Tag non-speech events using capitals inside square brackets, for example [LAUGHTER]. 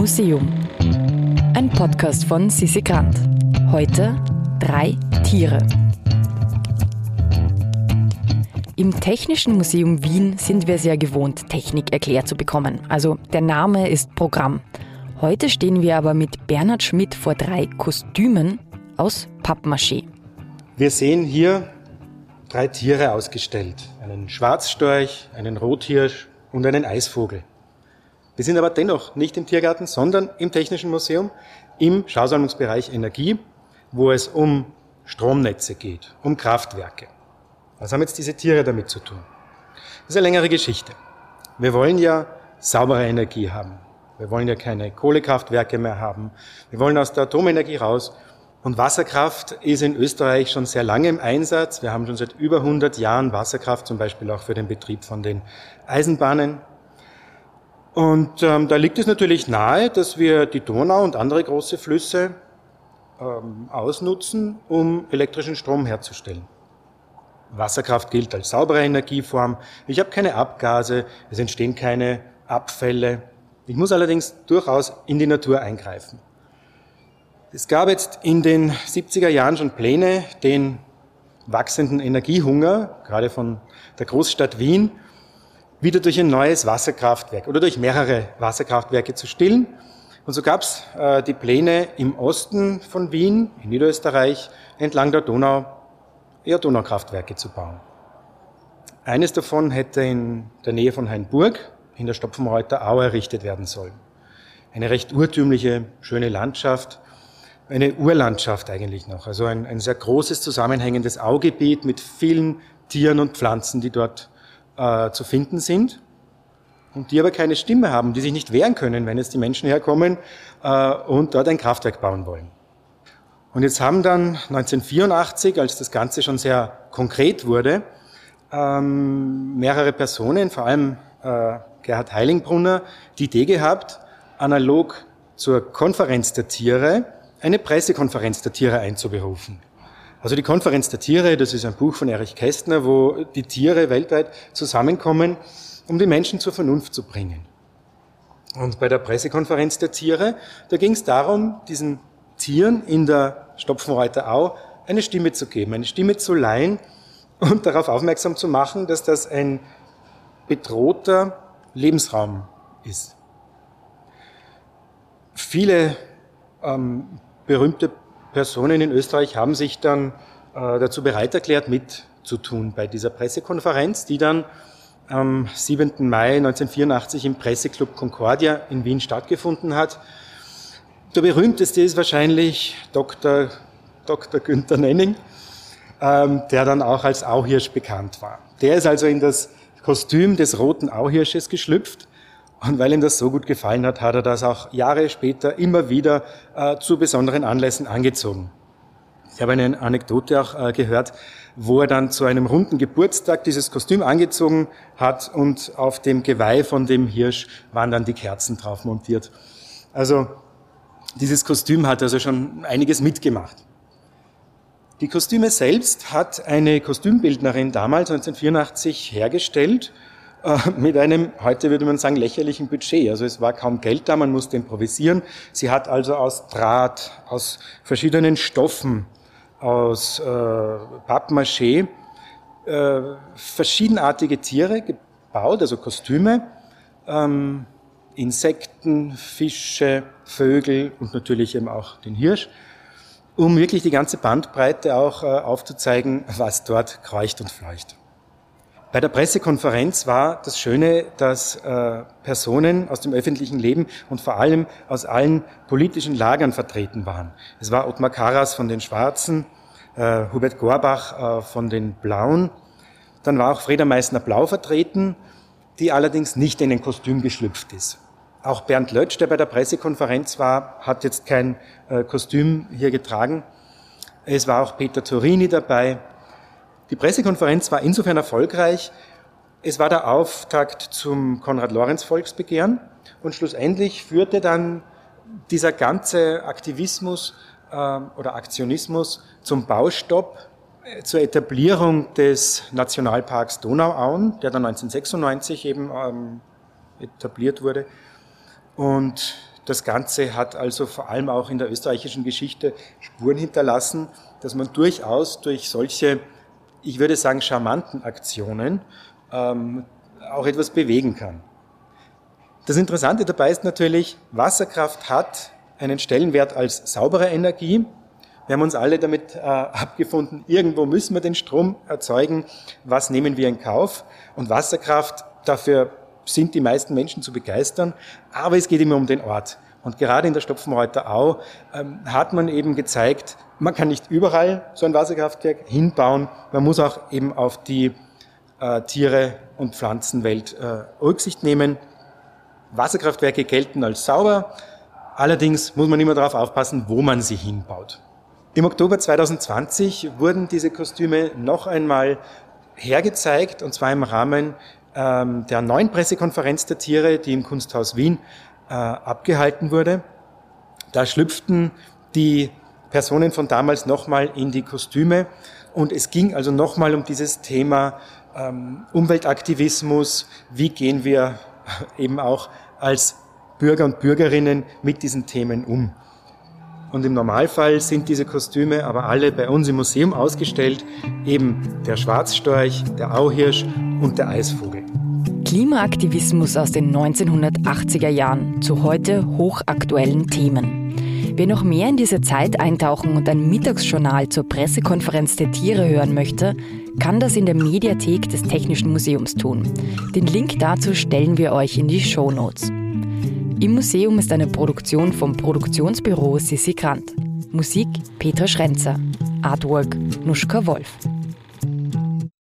Museum. Ein Podcast von Sissi Grant. Heute drei Tiere. Im Technischen Museum Wien sind wir sehr gewohnt, Technik erklärt zu bekommen. Also der Name ist Programm. Heute stehen wir aber mit Bernhard Schmidt vor drei Kostümen aus Pappmaché. Wir sehen hier drei Tiere ausgestellt. Einen Schwarzstorch, einen Rothirsch und einen Eisvogel. Wir sind aber dennoch nicht im Tiergarten, sondern im Technischen Museum im Schausammlungsbereich Energie, wo es um Stromnetze geht, um Kraftwerke. Was haben jetzt diese Tiere damit zu tun? Das ist eine längere Geschichte. Wir wollen ja saubere Energie haben. Wir wollen ja keine Kohlekraftwerke mehr haben. Wir wollen aus der Atomenergie raus. Und Wasserkraft ist in Österreich schon sehr lange im Einsatz. Wir haben schon seit über 100 Jahren Wasserkraft, zum Beispiel auch für den Betrieb von den Eisenbahnen. Und ähm, da liegt es natürlich nahe, dass wir die Donau und andere große Flüsse ähm, ausnutzen, um elektrischen Strom herzustellen. Wasserkraft gilt als saubere Energieform. Ich habe keine Abgase, es entstehen keine Abfälle. Ich muss allerdings durchaus in die Natur eingreifen. Es gab jetzt in den 70er Jahren schon Pläne, den wachsenden Energiehunger, gerade von der Großstadt Wien, wieder durch ein neues Wasserkraftwerk oder durch mehrere Wasserkraftwerke zu stillen. Und so gab es äh, die Pläne im Osten von Wien, in Niederösterreich, entlang der Donau, eher Donaukraftwerke zu bauen. Eines davon hätte in der Nähe von Hainburg in der Stopfenreuther Au errichtet werden sollen. Eine recht urtümliche, schöne Landschaft, eine Urlandschaft eigentlich noch. Also ein, ein sehr großes zusammenhängendes Augebiet mit vielen Tieren und Pflanzen, die dort äh, zu finden sind und die aber keine Stimme haben, die sich nicht wehren können, wenn jetzt die Menschen herkommen äh, und dort ein Kraftwerk bauen wollen. Und jetzt haben dann 1984, als das Ganze schon sehr konkret wurde, ähm, mehrere Personen, vor allem äh, Gerhard Heilingbrunner, die Idee gehabt, analog zur Konferenz der Tiere eine Pressekonferenz der Tiere einzuberufen. Also die Konferenz der Tiere, das ist ein Buch von Erich Kästner, wo die Tiere weltweit zusammenkommen, um die Menschen zur Vernunft zu bringen. Und bei der Pressekonferenz der Tiere, da ging es darum, diesen Tieren in der Stopfenreuther Au eine Stimme zu geben, eine Stimme zu leihen und darauf aufmerksam zu machen, dass das ein bedrohter Lebensraum ist. Viele ähm, berühmte Personen in Österreich haben sich dann äh, dazu bereit erklärt, mitzutun bei dieser Pressekonferenz, die dann am 7. Mai 1984 im Presseclub Concordia in Wien stattgefunden hat. Der berühmteste ist wahrscheinlich Dr. Dr. Günther Nenning, ähm, der dann auch als Auhirsch bekannt war. Der ist also in das Kostüm des roten Auhirsches geschlüpft und weil ihm das so gut gefallen hat, hat er das auch Jahre später immer wieder äh, zu besonderen Anlässen angezogen. Ich habe eine Anekdote auch äh, gehört, wo er dann zu einem runden Geburtstag dieses Kostüm angezogen hat und auf dem Geweih von dem Hirsch waren dann die Kerzen drauf montiert. Also dieses Kostüm hat also schon einiges mitgemacht. Die Kostüme selbst hat eine Kostümbildnerin damals 1984 hergestellt mit einem, heute würde man sagen, lächerlichen Budget. Also es war kaum Geld da, man musste improvisieren. Sie hat also aus Draht, aus verschiedenen Stoffen, aus äh, Pappmaché äh, verschiedenartige Tiere gebaut, also Kostüme, ähm, Insekten, Fische, Vögel und natürlich eben auch den Hirsch, um wirklich die ganze Bandbreite auch äh, aufzuzeigen, was dort kreucht und fleucht. Bei der Pressekonferenz war das Schöne, dass äh, Personen aus dem öffentlichen Leben und vor allem aus allen politischen Lagern vertreten waren. Es war Ottmar Karas von den Schwarzen, äh, Hubert Gorbach äh, von den Blauen. Dann war auch Freda Meissner-Blau vertreten, die allerdings nicht in ein Kostüm geschlüpft ist. Auch Bernd Lötsch, der bei der Pressekonferenz war, hat jetzt kein äh, Kostüm hier getragen. Es war auch Peter Turini dabei, die Pressekonferenz war insofern erfolgreich, es war der Auftakt zum Konrad-Lorenz-Volksbegehren und schlussendlich führte dann dieser ganze Aktivismus äh, oder Aktionismus zum Baustopp, äh, zur Etablierung des Nationalparks Donauauen, der dann 1996 eben ähm, etabliert wurde. Und das Ganze hat also vor allem auch in der österreichischen Geschichte Spuren hinterlassen, dass man durchaus durch solche, ich würde sagen, charmanten Aktionen ähm, auch etwas bewegen kann. Das Interessante dabei ist natürlich, Wasserkraft hat einen Stellenwert als saubere Energie. Wir haben uns alle damit äh, [LAUGHS] abgefunden, irgendwo müssen wir den Strom erzeugen. Was nehmen wir in Kauf? Und Wasserkraft, dafür sind die meisten Menschen zu begeistern. Aber es geht immer um den Ort. Und gerade in der Stopfenreuther Au ähm, hat man eben gezeigt, man kann nicht überall so ein Wasserkraftwerk hinbauen. Man muss auch eben auf die äh, Tiere- und Pflanzenwelt äh, Rücksicht nehmen. Wasserkraftwerke gelten als sauber. Allerdings muss man immer darauf aufpassen, wo man sie hinbaut. Im Oktober 2020 wurden diese Kostüme noch einmal hergezeigt, und zwar im Rahmen ähm, der neuen Pressekonferenz der Tiere, die im Kunsthaus Wien äh, abgehalten wurde. Da schlüpften die Personen von damals nochmal in die Kostüme und es ging also nochmal um dieses Thema ähm, Umweltaktivismus, wie gehen wir [LAUGHS] eben auch als Bürger und Bürgerinnen mit diesen Themen um. Und im Normalfall sind diese Kostüme aber alle bei uns im Museum ausgestellt, eben der Schwarzstorch, der Auhirsch und der Eisvogel. Klimaaktivismus aus den 1980er Jahren zu heute hochaktuellen Themen. Wer noch mehr in diese Zeit eintauchen und ein Mittagsjournal zur Pressekonferenz der Tiere hören möchte, kann das in der Mediathek des Technischen Museums tun. Den Link dazu stellen wir euch in die Show Notes. Im Museum ist eine Produktion vom Produktionsbüro Sissi Grant. Musik Petra Schrenzer. Artwork Nuschka Wolf.